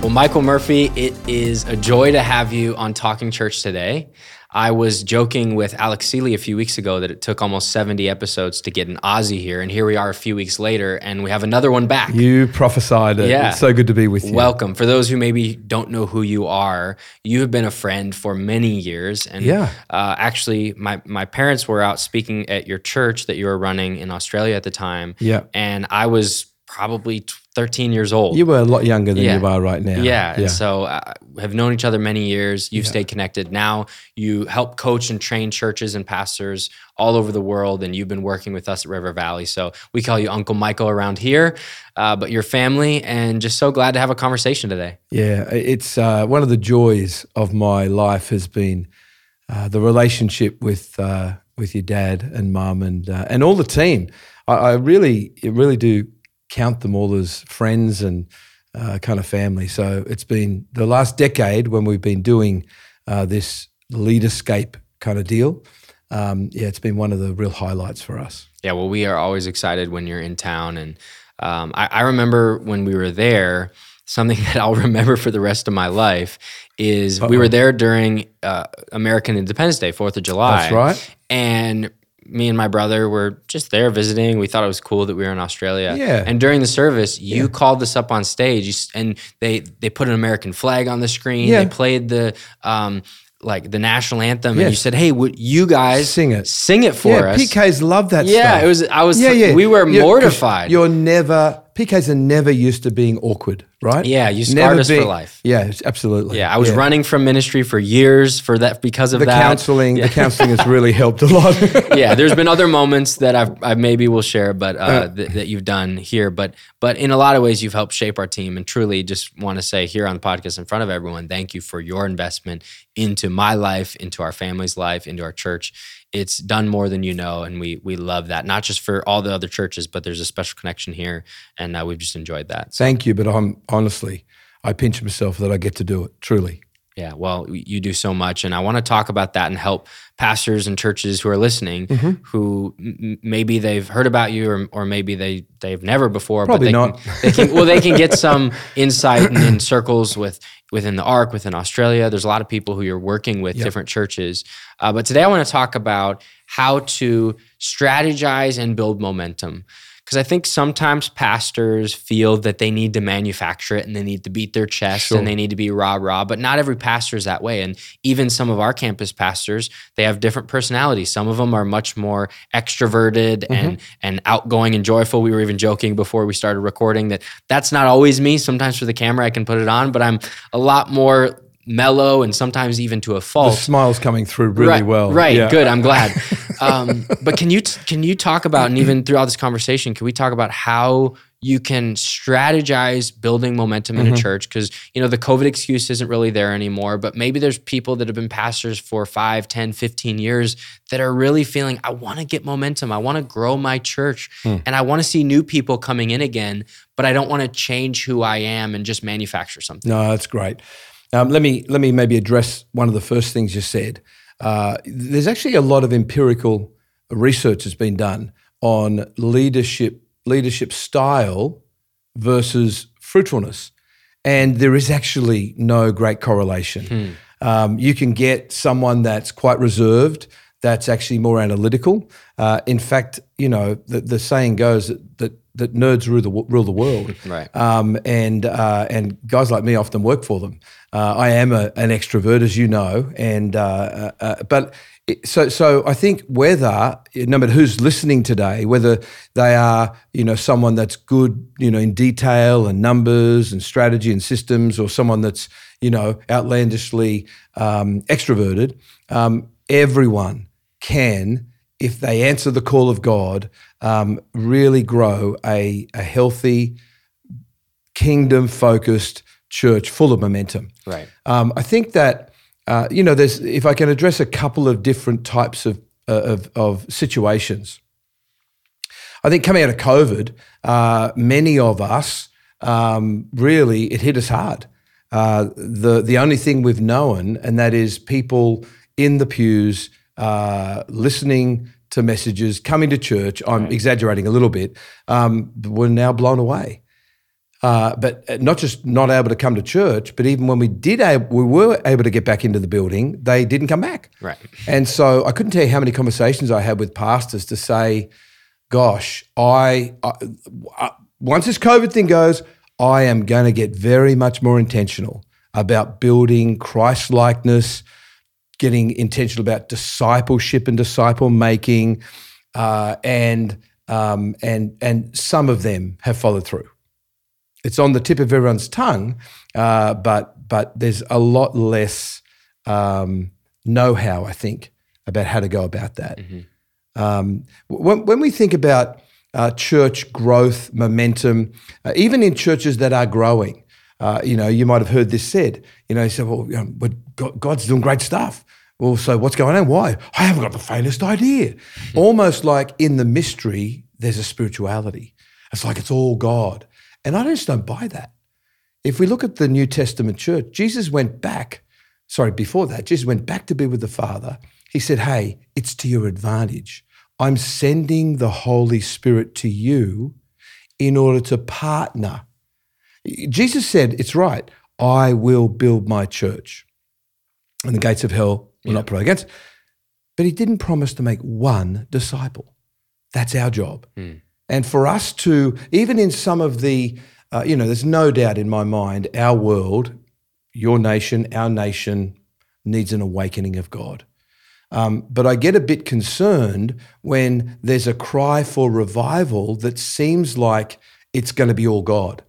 Well, Michael Murphy, it is a joy to have you on Talking Church today. I was joking with Alex Seeley a few weeks ago that it took almost 70 episodes to get an Aussie here, and here we are a few weeks later, and we have another one back. You prophesied it. Yeah. It's so good to be with you. Welcome. For those who maybe don't know who you are, you have been a friend for many years. And Yeah. uh, actually, my, my parents were out speaking at your church that you were running in Australia at the time. Yeah. And I was probably 13 years old. You were a lot younger than Yeah. you are right now. Yeah. And so uh, have known each other many years. You've Yeah. stayed connected. Now you help coach and train churches and pastors all over the world. And you've been working with us at River Valley. So we call you Uncle Michael around here, uh, but your family. And just so glad to have a conversation today. Yeah, it's uh, one of the joys of my life has been uh, the relationship with uh, with your dad and mum and uh, and all the team. I, I really, really do count them all as friends and uh, kind of family. So it's been the last decade when we've been doing uh, this leaderscape kind of deal. Um, yeah, it's been one of the real highlights for us. Yeah, well, we are always excited when you're in town. And um, I, I remember when we were there, something that I'll remember for the rest of my life is we were there during uh, American Independence Day, 4th of July. That's right. And me and my brother were just there visiting. We thought it was cool that we were in Australia. Yeah. And during the service, you called us up on stage, and they they put an American flag on the screen. Yeah. They played the um, like the national anthem, and you said, "Hey, would you guys Sing it. Sing it for yeah, us." PKs love that Yeah, stuff. it was. I was. Yeah, yeah. We were You're- mortified. You're never PKs are never used to being awkward, right? Yeah, you scarred us for life. Yeah, absolutely. yeah, I was running from ministry for years for that because of The that. counseling, the counseling has really helped a lot. yeah, there's been other moments that I've, I maybe will share, but uh, th- that you've done here. But but in a lot of ways, you've helped shape our team, and truly, just want to say here on the podcast in front of everyone, thank you for your investment into my life, into our family's life, into our church. It's done more than you know, and we we love that. Not just for all the other churches, but there's a special connection here, and uh, we've just enjoyed that. So, Thank you, but I'm honestly, I pinch myself that I get to do it. Truly. Yeah, well, you do so much, and I want to talk about that and help pastors and churches who are listening, Mm-hmm. who m- maybe they've heard about you, or, or maybe they they've never before. Probably but they not. Can, they can well, they can get some insight and in circles with within the ARC, within Australia. There's a lot of people who you're working with, different churches. Uh, but today I want to talk about how to strategize and build momentum. Because I think sometimes pastors feel that they need to manufacture it and they need to beat their chest Sure. and they need to be rah rah, but not every pastor is that way. And even some of our campus pastors, they have different personalities. Some of them are much more extroverted mm-hmm. and and outgoing and joyful. We were even joking before we started recording that that's not always me. Sometimes for the camera I can put it on, but I'm a lot more mellow and sometimes even to a fault. The smile's coming through really right, well. Right, Yeah. good. I'm glad. Um, but can you can you talk about and even throughout this conversation, can we talk about how you can strategize building momentum in a church? Because you know the COVID excuse isn't really there anymore, but maybe there's people that have been pastors for 5, 10, 15 years that are really feeling, I want to get momentum. I want to grow my church and I want to see new people coming in again, but I don't want to change who I am and just manufacture something. No, that's great. Um, let me let me maybe address one of the first things you said. Uh, there's actually a lot of empirical research that's been done on leadership leadership style versus fruitfulness, and there is actually no great correlation. Um, you can get someone that's quite reserved, that's actually more analytical. Uh, in fact, you know the, the saying goes that, that that nerds rule the rule the world. Right. Um, and uh, and guys like me often work for them. Uh, I am a, an extrovert, as you know, and uh, uh, uh, but it, so so I think whether no matter who's listening today, whether they are you know someone that's good you know in detail and numbers and strategy and systems, or someone that's you know outlandishly um, extroverted, um, everyone can if they answer the call of God, um, really grow a, a healthy, kingdom focused church full of momentum. Right. Um, I think that, uh, you know, there's, if I can address a couple of different types of, uh, of, of situations. I think coming out of COVID, uh, many of us um, really, it hit us hard. Uh, the, the only thing we've known, and that is people in the pews uh, listening to messages, coming to church. I'm exaggerating a little bit. Um, we're now blown away. Uh, but not just not able to come to church, but even when we did, ab- we were able to get back into the building, they didn't come back. Right. And so I couldn't tell you how many conversations I had with pastors to say, "Gosh, I, I, I once this COVID thing goes, I am going to get very much more intentional about building Christ likeness, getting intentional about discipleship and disciple making, uh, and um, and and some of them have followed through. It's on the tip of everyone's tongue, uh, but but there's a lot less um, know-how, I think, about how to go about that. Mm-hmm. Um, when, when we think about uh, church growth, momentum, uh, even in churches that are growing, uh, you know, you might have heard this said. You know, you say, "Well, you know, God's doing great stuff." Well, so what's going on? Why? I haven't got the faintest idea. Mm-hmm. Almost like in the mystery, there's a spirituality. It's like it's all God. And I just don't buy that. If we look at the New Testament church, Jesus went back, sorry, before that, Jesus went back to be with the Father. He said, Hey, it's to your advantage. I'm sending the Holy Spirit to you in order to partner. Jesus said, It's right. I will build my church, and the gates of hell will yeah. not prevail against. But he didn't promise to make one disciple. That's our job. Mm. And for us to, even in some of the, uh, you know, there's no doubt in my mind, our world, your nation, our nation needs an awakening of God. Um, but I get a bit concerned when there's a cry for revival that seems like it's going to be all God.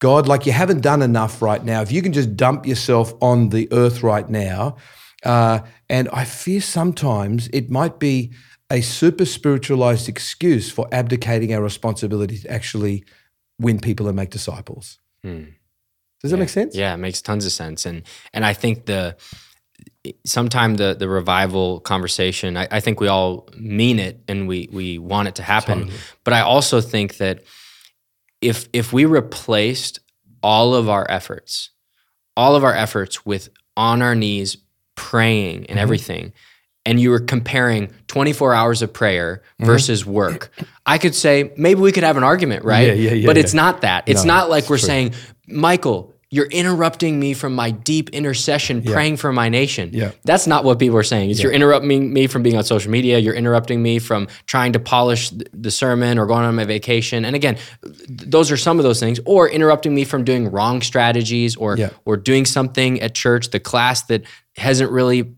God, like you haven't done enough right now. If you can just dump yourself on the earth right now, uh, and I fear sometimes it might be a super spiritualized excuse for abdicating our responsibility to actually win people and make disciples. Hmm. Does yeah. that make sense? Yeah, it makes tons of sense. And and I think the sometime the the revival conversation, I, I think we all mean it and we we want it to happen. Totally. But I also think that if if we replaced all of our efforts, all of our efforts with on our knees praying and mm-hmm. everything, and you were comparing 24 hours of prayer mm-hmm. versus mm-hmm. work, I could say maybe we could have an argument, right? Yeah, yeah, yeah, but yeah. it's not that. It's no, not like we're true. saying, Michael, you're interrupting me from my deep intercession yeah. praying for my nation. Yeah. That's not what people are saying. It's yeah. you're interrupting me from being on social media. You're interrupting me from trying to polish the sermon or going on my vacation. And again, those are some of those things. Or interrupting me from doing wrong strategies or yeah. or doing something at church, the class that hasn't really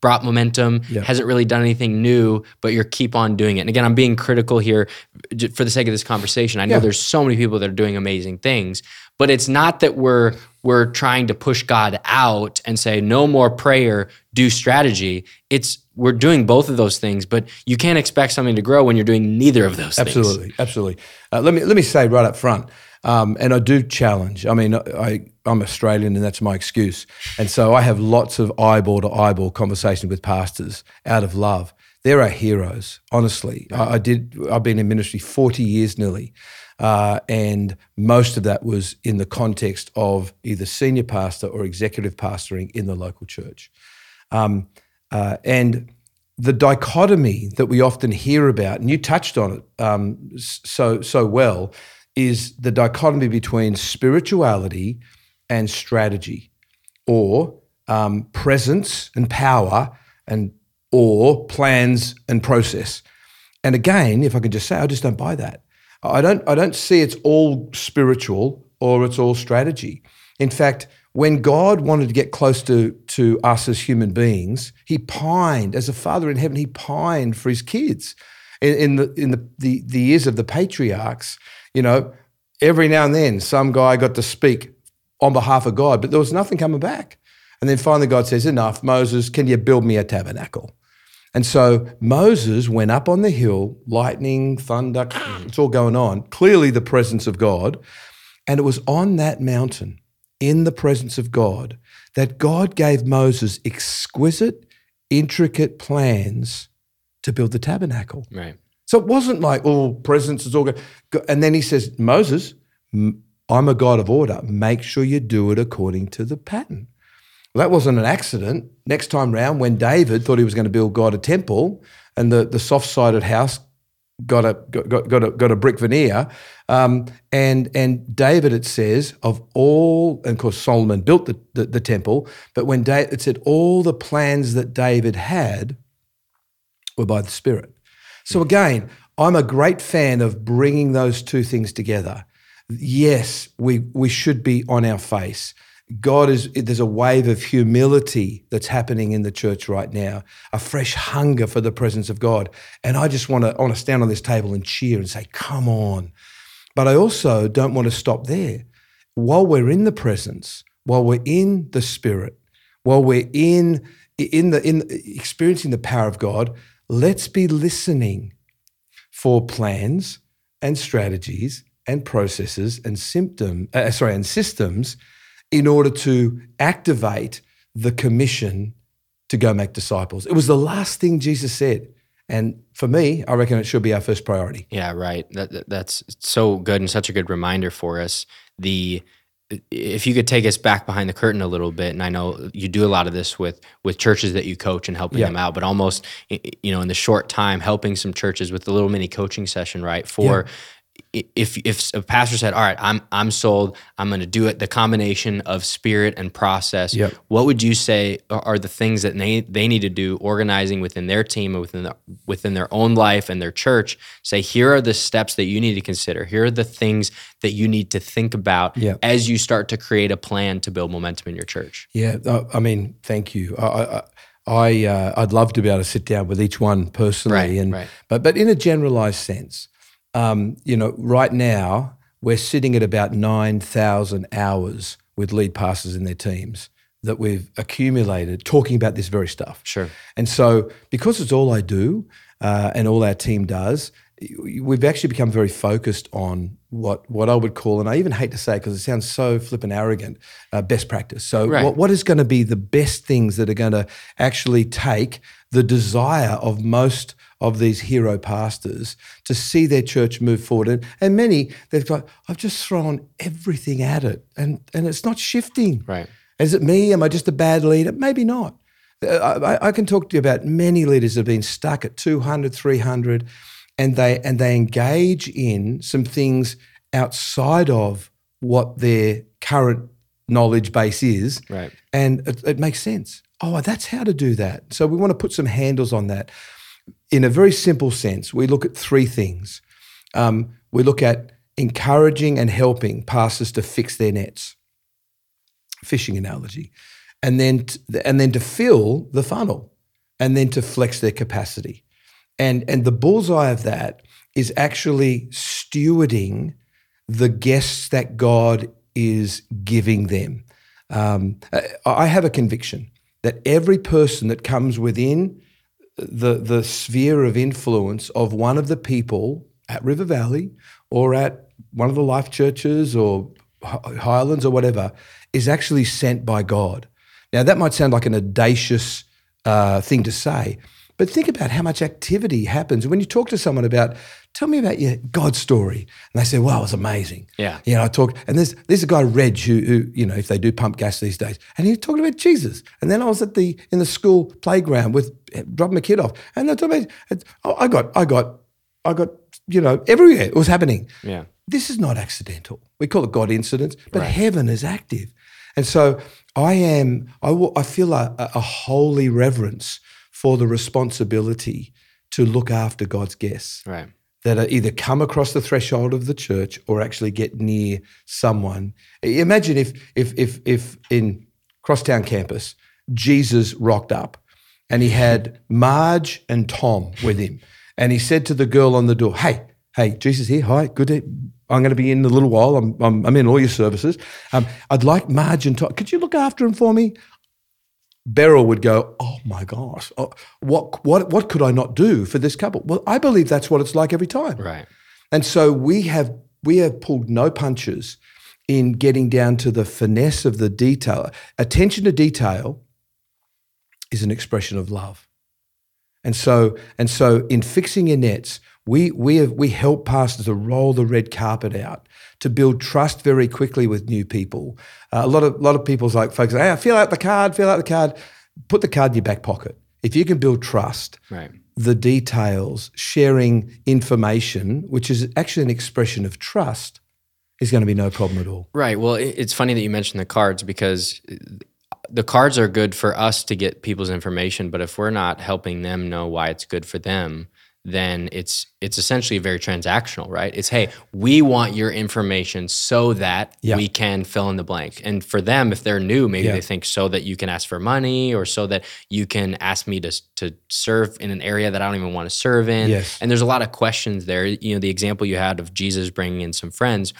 brought momentum, yeah. hasn't really done anything new, but you keep on doing it. And again, I'm being critical here for the sake of this conversation. I know yeah. there's so many people that are doing amazing things, but it's not that we're we're trying to push God out and say no more prayer, do strategy. It's we're doing both of those things, but you can't expect something to grow when you're doing neither of those absolutely, things. Absolutely, absolutely. Uh, let me let me say right up front. Um, and I do challenge. I mean, I, I'm Australian and that's my excuse. And so I have lots of eyeball to eyeball conversations with pastors out of love. There are our heroes, honestly. I, I did, I've been in ministry 40 years nearly. Uh, and most of that was in the context of either senior pastor or executive pastoring in the local church. Um, uh, and the dichotomy that we often hear about, and you touched on it um, so so well, is the dichotomy between spirituality and strategy, or um, presence and power, and or plans and process. And again, if I can just say, I just don't buy that. I don't. I don't see it's all spiritual or it's all strategy. In fact, when God wanted to get close to, to us as human beings, he pined, as a father in heaven, he pined for his kids. In, in the in the, the, the years of the patriarchs, you know, every now and then some guy got to speak on behalf of God, but there was nothing coming back. And then finally God says, Enough, Moses, can you build me a tabernacle? And so Moses went up on the hill, lightning, thunder, it's all going on, clearly the presence of God. And it was on that mountain, in the presence of God, that God gave Moses exquisite, intricate plans to build the tabernacle. Right. So it wasn't like, oh, presence is all good. And then he says, Moses, I'm a God of order. Make sure you do it according to the pattern. Well, that wasn't an accident. Next time round, when David thought he was going to build God a temple and the, the soft sided house got a got, got a got a brick veneer. Um, and and David, it says, of all, and of course Solomon built the, the, the temple, but when da- it said all the plans that David had were by the Spirit. So again, I'm a great fan of bringing those two things together. Yes, we we should be on our face. God is there's a wave of humility that's happening in the church right now, a fresh hunger for the presence of God. And I just want to want to stand on this table and cheer and say, "Come on." But I also don't want to stop there. While we're in the presence, while we're in the spirit, while we're in in the in experiencing the power of God, let's be listening for plans and strategies and processes and symptom uh, sorry and systems in order to activate the commission to go make disciples. It was the last thing Jesus said. And for me, I reckon it should be our first priority. Yeah, right. That, that, that's so good and such a good reminder for us. The if you could take us back behind the curtain a little bit, and I know you do a lot of this with with churches that you coach and helping yeah. them out, but almost you know in the short time helping some churches with a little mini coaching session, right? For yeah if if a pastor said, "All right, I'm I'm sold. I'm going to do it," the combination of spirit and process. Yep. What would you say are the things that they they need to do, organizing within their team and within the, within their own life and their church? Say, here are the steps that you need to consider. Here are the things that you need to think about yep. as you start to create a plan to build momentum in your church. Yeah, uh, I mean, thank you. I, I, I uh, I'd love to be able to sit down with each one personally, right, and right. but but in a generalized sense um, you know, right now we're sitting at about 9,000 hours with lead pastors in their teams that we've accumulated talking about this very stuff. Sure. And so, because it's all I do uh, and all our team does, we've actually become very focused on what what I would call, and I even hate to say because it, it sounds so flippant arrogant, uh, best practice. So, right. what, what is going to be the best things that are going to actually take the desire of most of these hero pastors to see their church move forward. And, and many, they've got, I've just thrown everything at it and, and it's not shifting. Right. Is it me? Am I just a bad leader? Maybe not. I, I can talk to you about many leaders that have been stuck at 200, 300, and they, and they engage in some things outside of what their current knowledge base is. Right. And it, it makes sense. Oh, that's how to do that. So we want to put some handles on that in a very simple sense, we look at three things. Um, we look at encouraging and helping pastors to fix their nets, fishing analogy, and then to, and then to fill the funnel, and then to flex their capacity, and and the bullseye of that is actually stewarding the guests that God is giving them. Um, I have a conviction that every person that comes within the the sphere of influence of one of the people at River Valley or at one of the life churches or Highlands or whatever is actually sent by God. Now that might sound like an audacious uh, thing to say, but think about how much activity happens when you talk to someone about. Tell me about your God story, and they say, "Wow, it was amazing." Yeah, you know, I talked, and there's there's a guy Reg who, who, you know, if they do pump gas these days, and he's talking about Jesus. And then I was at the in the school playground with eh, dropping my kid off, and they're talking about, oh, I got, I got, I got, you know, everywhere it was happening. Yeah, this is not accidental. We call it God incidents, but right. heaven is active, and so I am. I, I feel a, a holy reverence for the responsibility to look after God's guests. Right. That are either come across the threshold of the church or actually get near someone. Imagine if if if if in Crosstown campus, Jesus rocked up and he had Marge and Tom with him. And he said to the girl on the door, Hey, hey, Jesus here. Hi, good day. I'm going to be in a little while. I'm, I'm, I'm in all your services. Um, I'd like Marge and Tom. Could you look after him for me? Beryl would go, "Oh my gosh, oh, what what what could I not do for this couple?" Well, I believe that's what it's like every time. Right. And so we have we have pulled no punches in getting down to the finesse of the detail. Attention to detail is an expression of love. And so and so in fixing your nets, we we have, we help pastors to roll the red carpet out to build trust very quickly with new people. Uh, a lot of lot of people's like folks, hey, fill out the card, fill out the card, put the card in your back pocket. If you can build trust, right. the details, sharing information, which is actually an expression of trust, is going to be no problem at all. Right. Well, it's funny that you mentioned the cards because the cards are good for us to get people's information, but if we're not helping them know why it's good for them, then it's it's essentially very transactional, right? It's hey, we want your information so that yeah. we can fill in the blank. And for them, if they're new, maybe yeah. they think so that you can ask for money or so that you can ask me to to serve in an area that I don't even want to serve in. Yes. And there's a lot of questions there. You know, the example you had of Jesus bringing in some friends.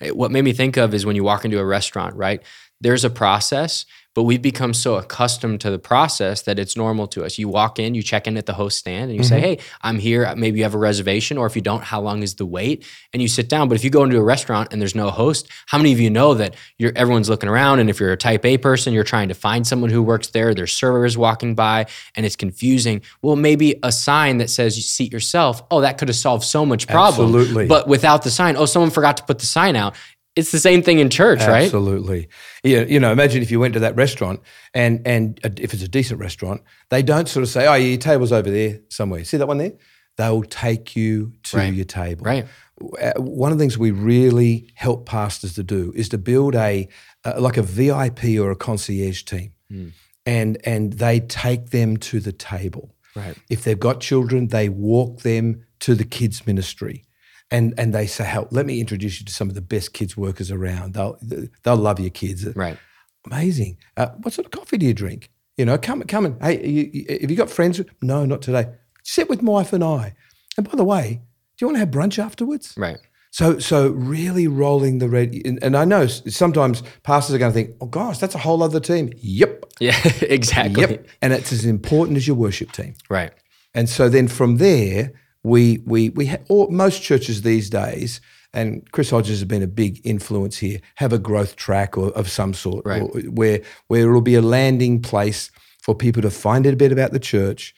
Eh, what made me think of is when you walk into a restaurant, right? There's a process but we've become so accustomed to the process that it's normal to us. You walk in, you check in at the host stand, and you mm-hmm. say, "Hey, I'm here. Maybe you have a reservation, or if you don't, how long is the wait?" And you sit down. But if you go into a restaurant and there's no host, how many of you know that you're everyone's looking around, and if you're a Type A person, you're trying to find someone who works there. There's servers walking by, and it's confusing. Well, maybe a sign that says you seat yourself. Oh, that could have solved so much problem. Absolutely. But without the sign, oh, someone forgot to put the sign out it's the same thing in church, Absolutely. right? Absolutely. Yeah, you know, imagine if you went to that restaurant and and if it's a decent restaurant, they don't sort of say, "Oh, your table's over there somewhere." See that one there? They'll take you to right. your table. Right. Uh, one of the things we really help pastors to do is to build a uh, like a VIP or a concierge team, mm. and and they take them to the table. Right. If they've got children, they walk them to the kids ministry and and they say, "Help! Let me introduce you to some of the best kids workers around. They'll they'll love your kids." Right. Amazing. Uh, what sort of coffee do you drink? You know, come come and hey, you, you, have you got friends? No, not today. Sit with my wife and I. And by the way, do you want to have brunch afterwards? Right. So, so really rolling the red, and, and, I know sometimes pastors are going to think, "Oh gosh, that's a whole other team." Yep. Yeah, exactly. Yep. And it's as important as your worship team. Right. And so then from there, we we we ha- or most churches these days, and Chris Hodges has been a big influence here, have a growth track or of some sort, right. where where it'll be a landing place for people to find out a bit about the church,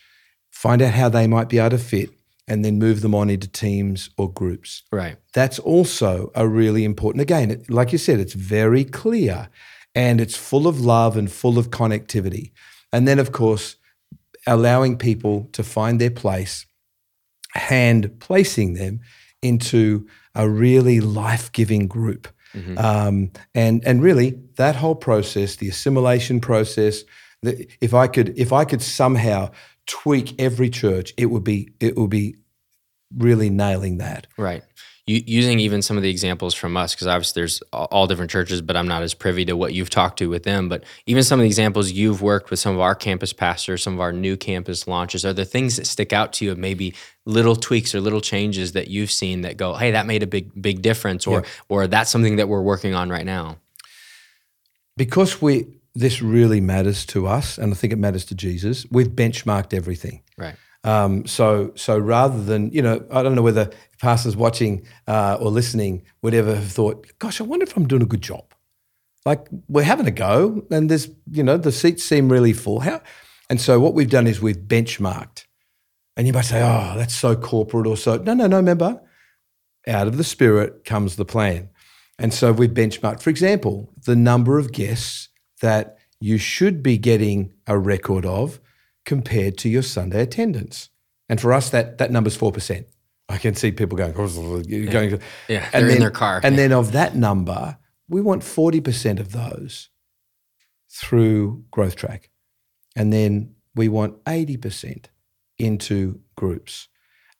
find out how they might be able to fit, and then move them on into teams or groups. Right. That's also a really important. Again, like you said, it's very clear, and it's full of love and full of connectivity, and then of course allowing people to find their place hand placing them into a really life giving group. Mm-hmm. Um, and and really that whole process, the assimilation process, the, if I could if I could somehow tweak every church, it would be it would be really nailing that. Right using even some of the examples from us, because obviously there's all different churches, but I'm not as privy to what you've talked to with them. But even some of the examples you've worked with some of our campus pastors, some of our new campus launches, are there things that stick out to you of maybe little tweaks or little changes that you've seen that go, hey, that made a big, big difference, or yeah. or that's something that we're working on right now? Because we this really matters to us, and I think it matters to Jesus, we've benchmarked everything. Right. Um, so, so rather than you know, I don't know whether pastors watching uh, or listening would ever have thought, "Gosh, I wonder if I'm doing a good job." Like we're having a go, and there's you know the seats seem really full. How? And so what we've done is we've benchmarked, and you might say, "Oh, that's so corporate," or so. No, no, no. Remember, out of the spirit comes the plan, and so we've benchmarked. For example, the number of guests that you should be getting a record of compared to your Sunday attendance. And for us, that that number's four percent. I can see people going, oh, going yeah, yeah and then, in their car. And yeah. then of that number, we want 40% of those through Growth Track. And then we want 80% into groups.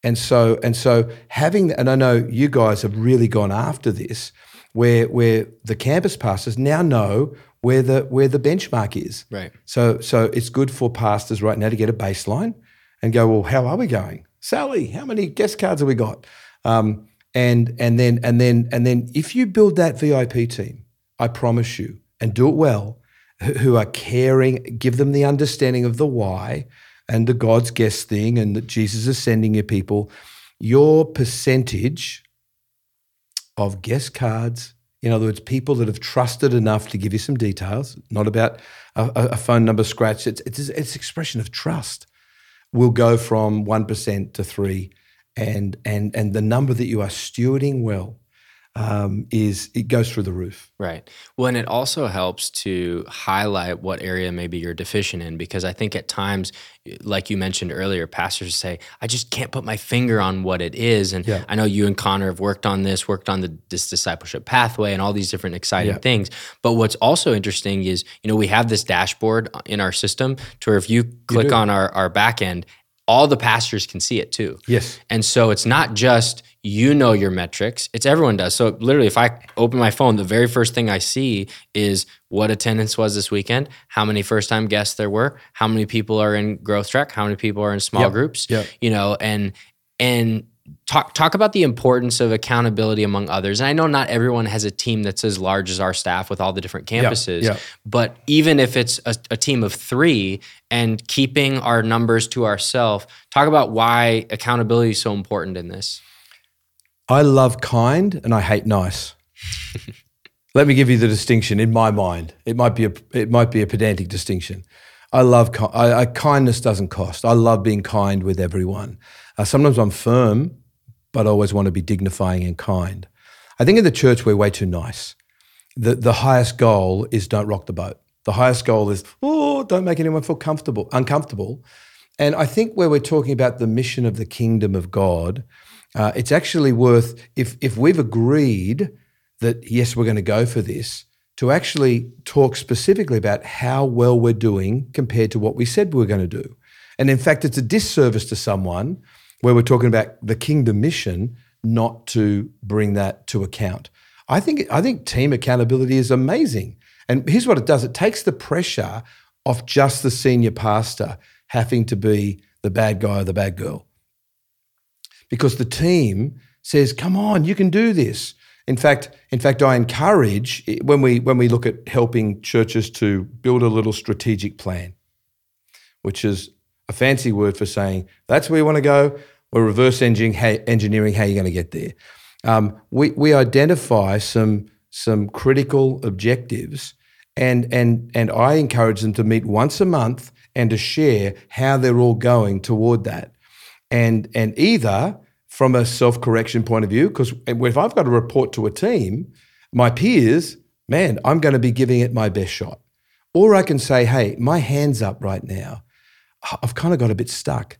And so, and so having, and I know you guys have really gone after this, where where the campus pastors now know where the where the benchmark is. Right. So so it's good for pastors right now to get a baseline and go, well, how are we going? Sally, how many guest cards have we got? Um, and and then and then and then if you build that VIP team, I promise you, and do it well, who are caring, give them the understanding of the why and the God's guest thing, and that Jesus is sending you people. Your percentage of guest cards in other words, people that have trusted enough to give you some details, not about a, a phone number scratch. It's, it's, it's expression of trust. Will go from one percent to three, and and and the number that you are stewarding well um, is it goes through the roof. Right. Well, and it also helps to highlight what area maybe you're deficient in because I think at times, like you mentioned earlier, pastors say, I just can't put my finger on what it is. And Yeah. I know you and Connor have worked on this, worked on the this discipleship pathway and all these different exciting Yeah. things. But what's also interesting is, you know, we have this dashboard in our system to where if you click do. on our, our back end, all the pastors can see it too. Yes. And so it's not just you know your metrics, it's everyone does. So literally, if I open my phone, the very first thing I see is what attendance was this weekend, how many first time guests there were, how many people are in growth track, how many people are in small Yep. groups, Yep. you know, and, and, Talk, talk about the importance of accountability among others. And I know not everyone has a team that's as large as our staff with all the different campuses, yeah. but even if it's a, a team of three and keeping our numbers to ourselves, talk about why accountability is so important in this. I love kind and I hate nice. Let me give you the distinction in my mind. It might be a it might be a pedantic distinction. I love I, I, kindness doesn't cost. I love being kind with everyone. Uh, sometimes I'm firm, but I always want to be dignifying and kind. I think in the church we're way too nice. The the highest goal is don't rock the boat. The highest goal is oh don't make anyone feel comfortable uncomfortable. And I think where we're talking about the mission of the kingdom of God, uh, it's actually worth if if we've agreed that yes we're going to go for this to actually talk specifically about how well we're doing compared to what we said we were going to do. And in fact, it's a disservice to someone where we're talking about the kingdom mission not to bring that to account. I think I think team accountability is amazing. And here's what it does: it takes the pressure off just the senior pastor having to be the bad guy or the bad girl because the team says, "Come on, you can do this." In fact, in fact, I encourage when we when we look at helping churches to build a little strategic plan, which is a fancy word for saying that's where you want to go. We're reverse engineering how, engineering how you're going to get there. Um, we we identify some some critical objectives, and and and I encourage them to meet once a month and to share how they're all going toward that, and and either from a self correction point of view, because if I've got to report to a team, my peers, man, I'm going to be giving it my best shot, or I can say, hey, my hands up right now. I've kind of got a bit stuck.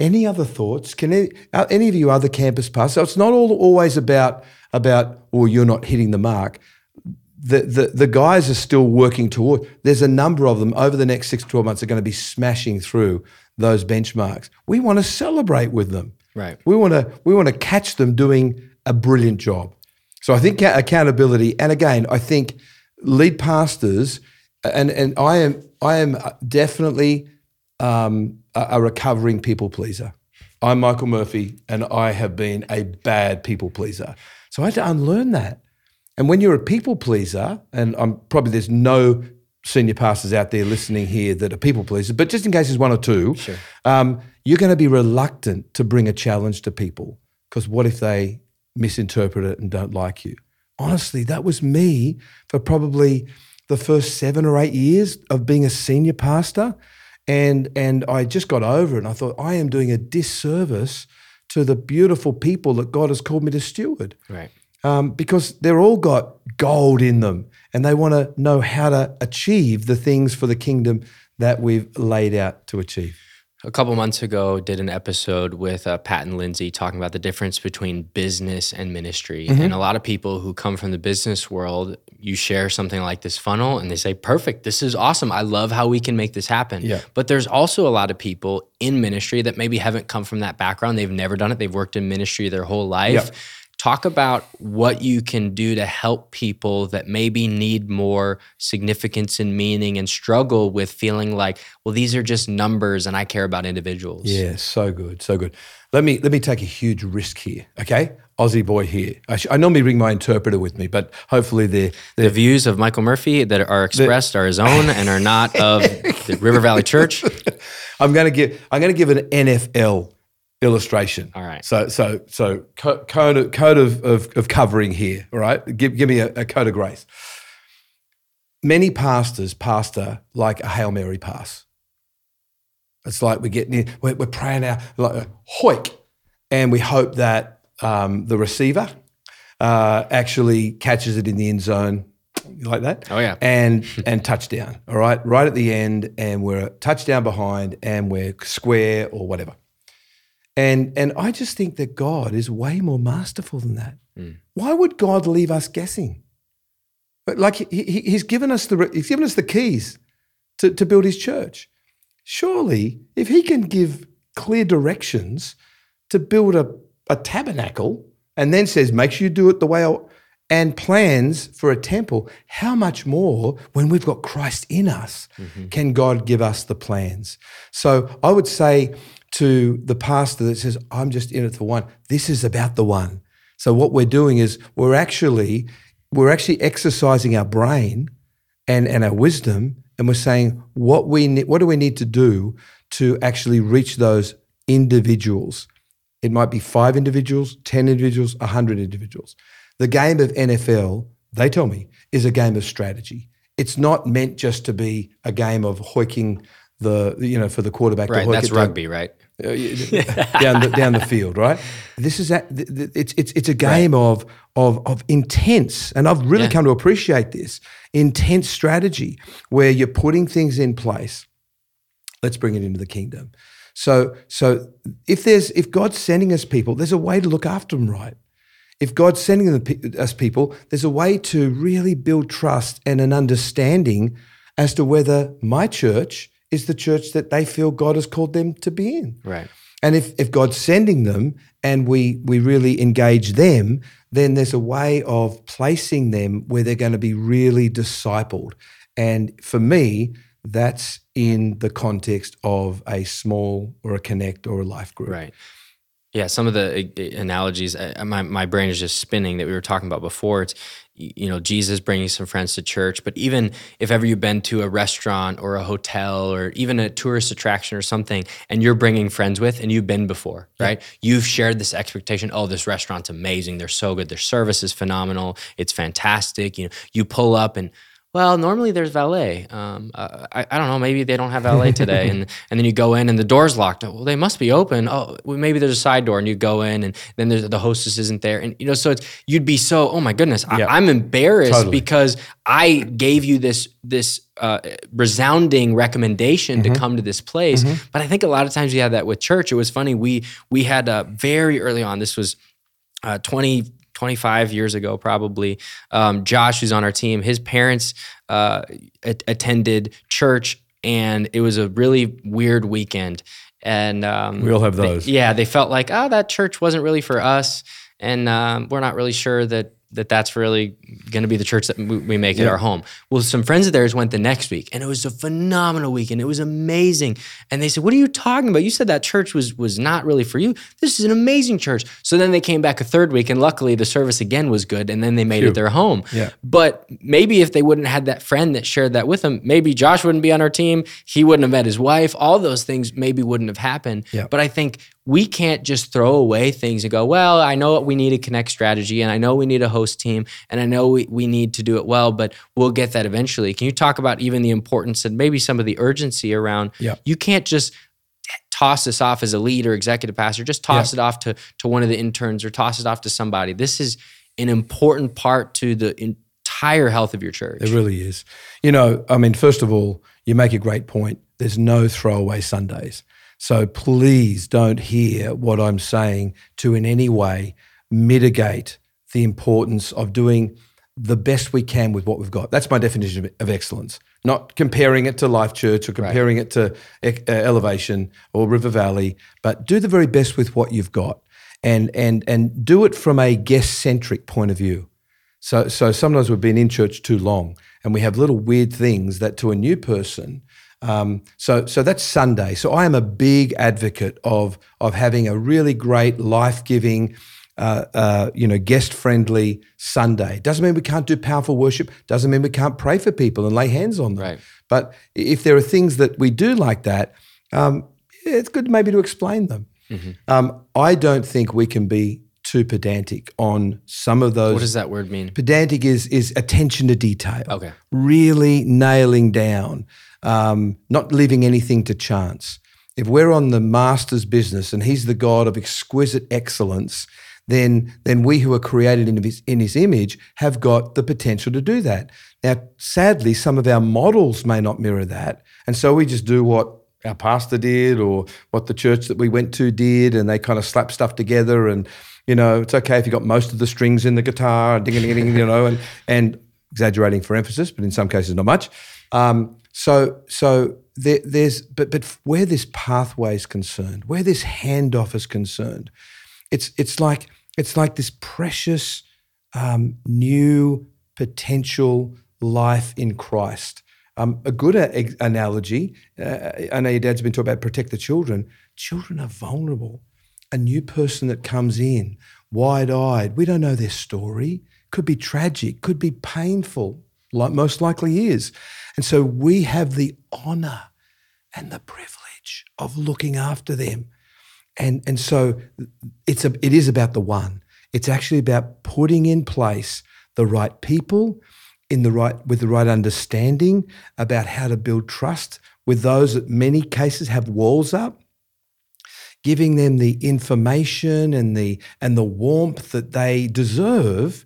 Any other thoughts? Can any, any of you other campus pastors? So it's not all always about about or you're not hitting the mark. The, the the guys are still working toward. There's a number of them over the next six to twelve months are going to be smashing through those benchmarks. We want to celebrate with them. Right. We want to we want to catch them doing a brilliant job. So I think accountability, and again, I think lead pastors, and and I am I am definitely um, a, a recovering people pleaser. I'm Michael Murphy, and I have been a bad people pleaser. So I had to unlearn that. And when you're a people pleaser, and I'm probably there's no senior pastors out there listening here that are people pleasers, but just in case there's one or two, um, you're going to be reluctant to bring a challenge to people because what if they misinterpret it and don't like you? Honestly, that was me for probably the first seven or eight years of being a senior pastor. And, and I just got over it. And I thought, I am doing a disservice to the beautiful people that God has called me to steward Right. Um, because they're all got gold in them and they want to know how to achieve the things for the kingdom that we've laid out to achieve. a couple months ago did an episode with uh, pat and lindsay talking about the difference between business and ministry Mm-hmm. and a lot of people who come from the business world you share something like this funnel and they say perfect this is awesome i love how we can make this happen Yeah. but there's also a lot of people in ministry that maybe haven't come from that background they've never done it they've worked in ministry their whole life Yep. Talk about what you can do to help people that maybe need more significance and meaning and struggle with feeling like well these are just numbers and i care about individuals Yeah, so good, so good. Let me let me take a huge risk here, okay? Aussie boy here. I, sh- I normally bring my interpreter with me, but hopefully they're, The views of Michael Murphy that are expressed are his own and are not of the River Valley Church. I'm going to give I'm going to give an NFL illustration. All right. So so so co- code of, code of, of of covering here. All right. Give give me a, a code of grace. Many pastors pastor like a hail mary pass. It's like we're getting in, we're, we're praying out like a hoik, and we hope that um, the receiver uh, actually catches it in the end zone, like that. Oh, yeah. and and touchdown. All right, right at the end, and we're a touchdown behind, and we're square or whatever. And and I just think that God is way more masterful than that. Hmm. Why would God leave us guessing? But like he, he, he's given us the he's given us the keys to, to build his church. Surely, if he can give clear directions to build a, a tabernacle and then says, make sure you do it the way I and plans for a temple, how much more when we've got Christ in us mm-hmm. can God give us the plans? So I would say to the pastor that says, I'm just in it for one, this is about the one. So what we're doing is we're actually we're actually exercising our brain and, and our wisdom, and we're saying what we ne- what do we need to do to actually reach those individuals. It might be five individuals, ten individuals, a hundred individuals. The game of NFL, they tell me, is a game of strategy. It's not meant just to be a game of hoiking the you know for the quarterback to Right. hoik That's it down- rugby, right? Uh, down the down the field, right? This is a, th- th- it's it's it's a game of of of intense, and I've really Yeah. come to appreciate this intense strategy where you're putting things in place. Let's bring it into the kingdom. So so if there's if God's sending us people, there's a way to look after them right. If God's sending them, us people, there's a way to really build trust and an understanding as to whether my church is the church that they feel God has called them to be in. Right. And if, if God's sending them and we, we really engage them, then there's a way of placing them where they're going to be really discipled. And for me, that's in the context of a small or a connect or a life group. Right. Yeah, some of the uh, analogies, uh, my, my brain is just spinning that we were talking about before. It's, you know, Jesus bringing some friends to church, but even if ever you've been to a restaurant or a hotel or even a tourist attraction or something, and you're bringing friends with, and you've been before, right? You've shared this expectation. Oh, this restaurant's amazing. They're so good. Their service is phenomenal. It's fantastic. You know, you pull up and well, normally there's valet. Um, uh, I, I don't know. Maybe they don't have valet today, and and then you go in and the door's locked. Oh, well, they must be open. Oh, well, maybe there's a side door, and you go in, and then there's the hostess isn't there, and you know, so it's you'd be so. Oh my goodness, I, Yeah. I'm embarrassed Totally. because I gave you this this uh, resounding recommendation Mm-hmm. to come to this place. But I think a lot of times we had that with church. It was funny. We we had uh, very early on. This was uh, 20, 25 years ago, probably. Um, Josh, who's on our team, his parents uh, a- attended church, and it was a really weird weekend. And um, We all have they- those. yeah, they felt like, oh, that church wasn't really for us, and um, we're not really sure that that that's really going to be the church that we make it our home. Well, some friends of theirs went the next week, and it was a phenomenal weekend. It was amazing, and they said, "What are you talking about? You said that church was was not really for you. This is an amazing church." So then they came back a third week, and luckily the service again was good, and then they made it their home. Yeah. But maybe if they wouldn't have had that friend that shared that with them, maybe Josh wouldn't be on our team. He wouldn't have met his wife. All those things maybe wouldn't have happened. Yeah. But I think we can't just throw away things and go, well, I know we need a connect strategy and I know we need a host team and I know we, we need to do it well, but we'll get that eventually. Can you talk about even the importance and maybe some of the urgency around Yeah. you can't just toss this off as a lead or executive pastor, just toss it off to to one of the interns or toss it off to somebody. This is an important part to the entire health of your church. It really is. You know, I mean, first of all, you make a great point. There's no throwaway Sundays. So please don't hear what I'm saying to in any way mitigate the importance of doing the best we can with what we've got. That's my definition of, excellence. Not comparing it to Life Church or comparing it to uh, Elevation or River Valley, but do the very best with what you've got, and and and do it from a guest centric point of view. So, so sometimes we've been in church too long, and we have little weird things that to a new person. Um, so, so that's Sunday. So I am a big advocate of of having a really great, life giving, uh, uh, you know, guest friendly Sunday. Doesn't mean we can't do powerful worship. Doesn't mean we can't pray for people and lay hands on them. Right. But if there are things that we do like that, um, it's good maybe to explain them. Um, I don't think we can be too pedantic on some of those What does that word mean? pedantic is is attention to detail. Okay. Really nailing down, um, not leaving anything to chance. If we're on the master's business and he's the God of exquisite excellence, then then we who are created in his in his image have got the potential to do that. Now, sadly, some of our models may not mirror that, and so we just do what our pastor did or what the church that we went to did, and they kind of slap stuff together and. You know, it's okay if you got most of the strings in the guitar, ding, ding, ding, you know, and, and exaggerating for emphasis, but in some cases not much. Um, so, so there, there's, but but where this pathway is concerned, where this handoff is concerned, it's it's like it's like this precious um, new potential life in Christ. Um, a good a- analogy. Uh, I know your dad's been talking about protect the children. Children are vulnerable. A new person that comes in, wide eyed. We don't know their story. Could be tragic. Could be painful. Most likely is. And so we have the honor and the privilege of looking after them. And, and so it's a, it is about the one. It's actually about putting in place the right people in the right with the right understanding about how to build trust with those that many cases have walls up giving them the information and the and the warmth that they deserve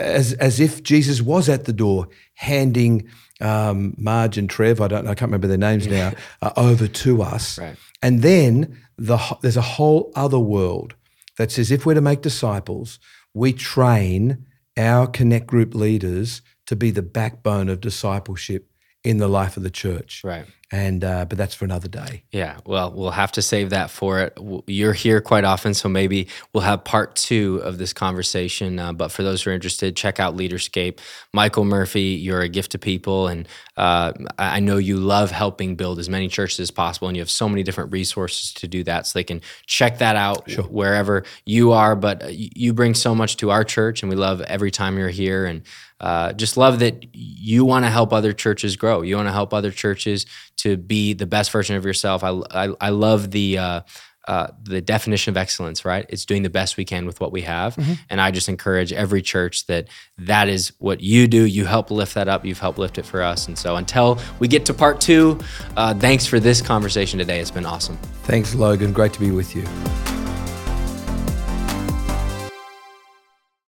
as as if Jesus was at the door handing um, Marge and Trev, I don't, I can't remember their names now, uh, over to us, Right. and then the there's a whole other world that says if we're to make disciples, we train our connect group leaders to be the backbone of discipleship in the life of the church. Right. And uh, but that's for another day. Yeah, well, we'll have to save that for it. You're here quite often, so maybe we'll have part two of this conversation. Uh, but for those who are interested, check out Leaderscape. Michael Murphy, you're a gift to people, and uh, I know you love helping build as many churches as possible, and you have so many different resources to do that. So they can check that out wherever you are. But uh, you bring so much to our church, and we love every time you're here, and uh, just love that you want to help other churches grow. You want to help other churches to be the best version of yourself. I, I, I love the uh, uh, the definition of excellence. Right, it's doing the best we can with what we have, and I just encourage every church that that is what you do. You help lift that up. You've helped lift it for us, and so until we get to part two, uh, thanks for this conversation today. It's been awesome. Thanks, Logan. Great to be with you.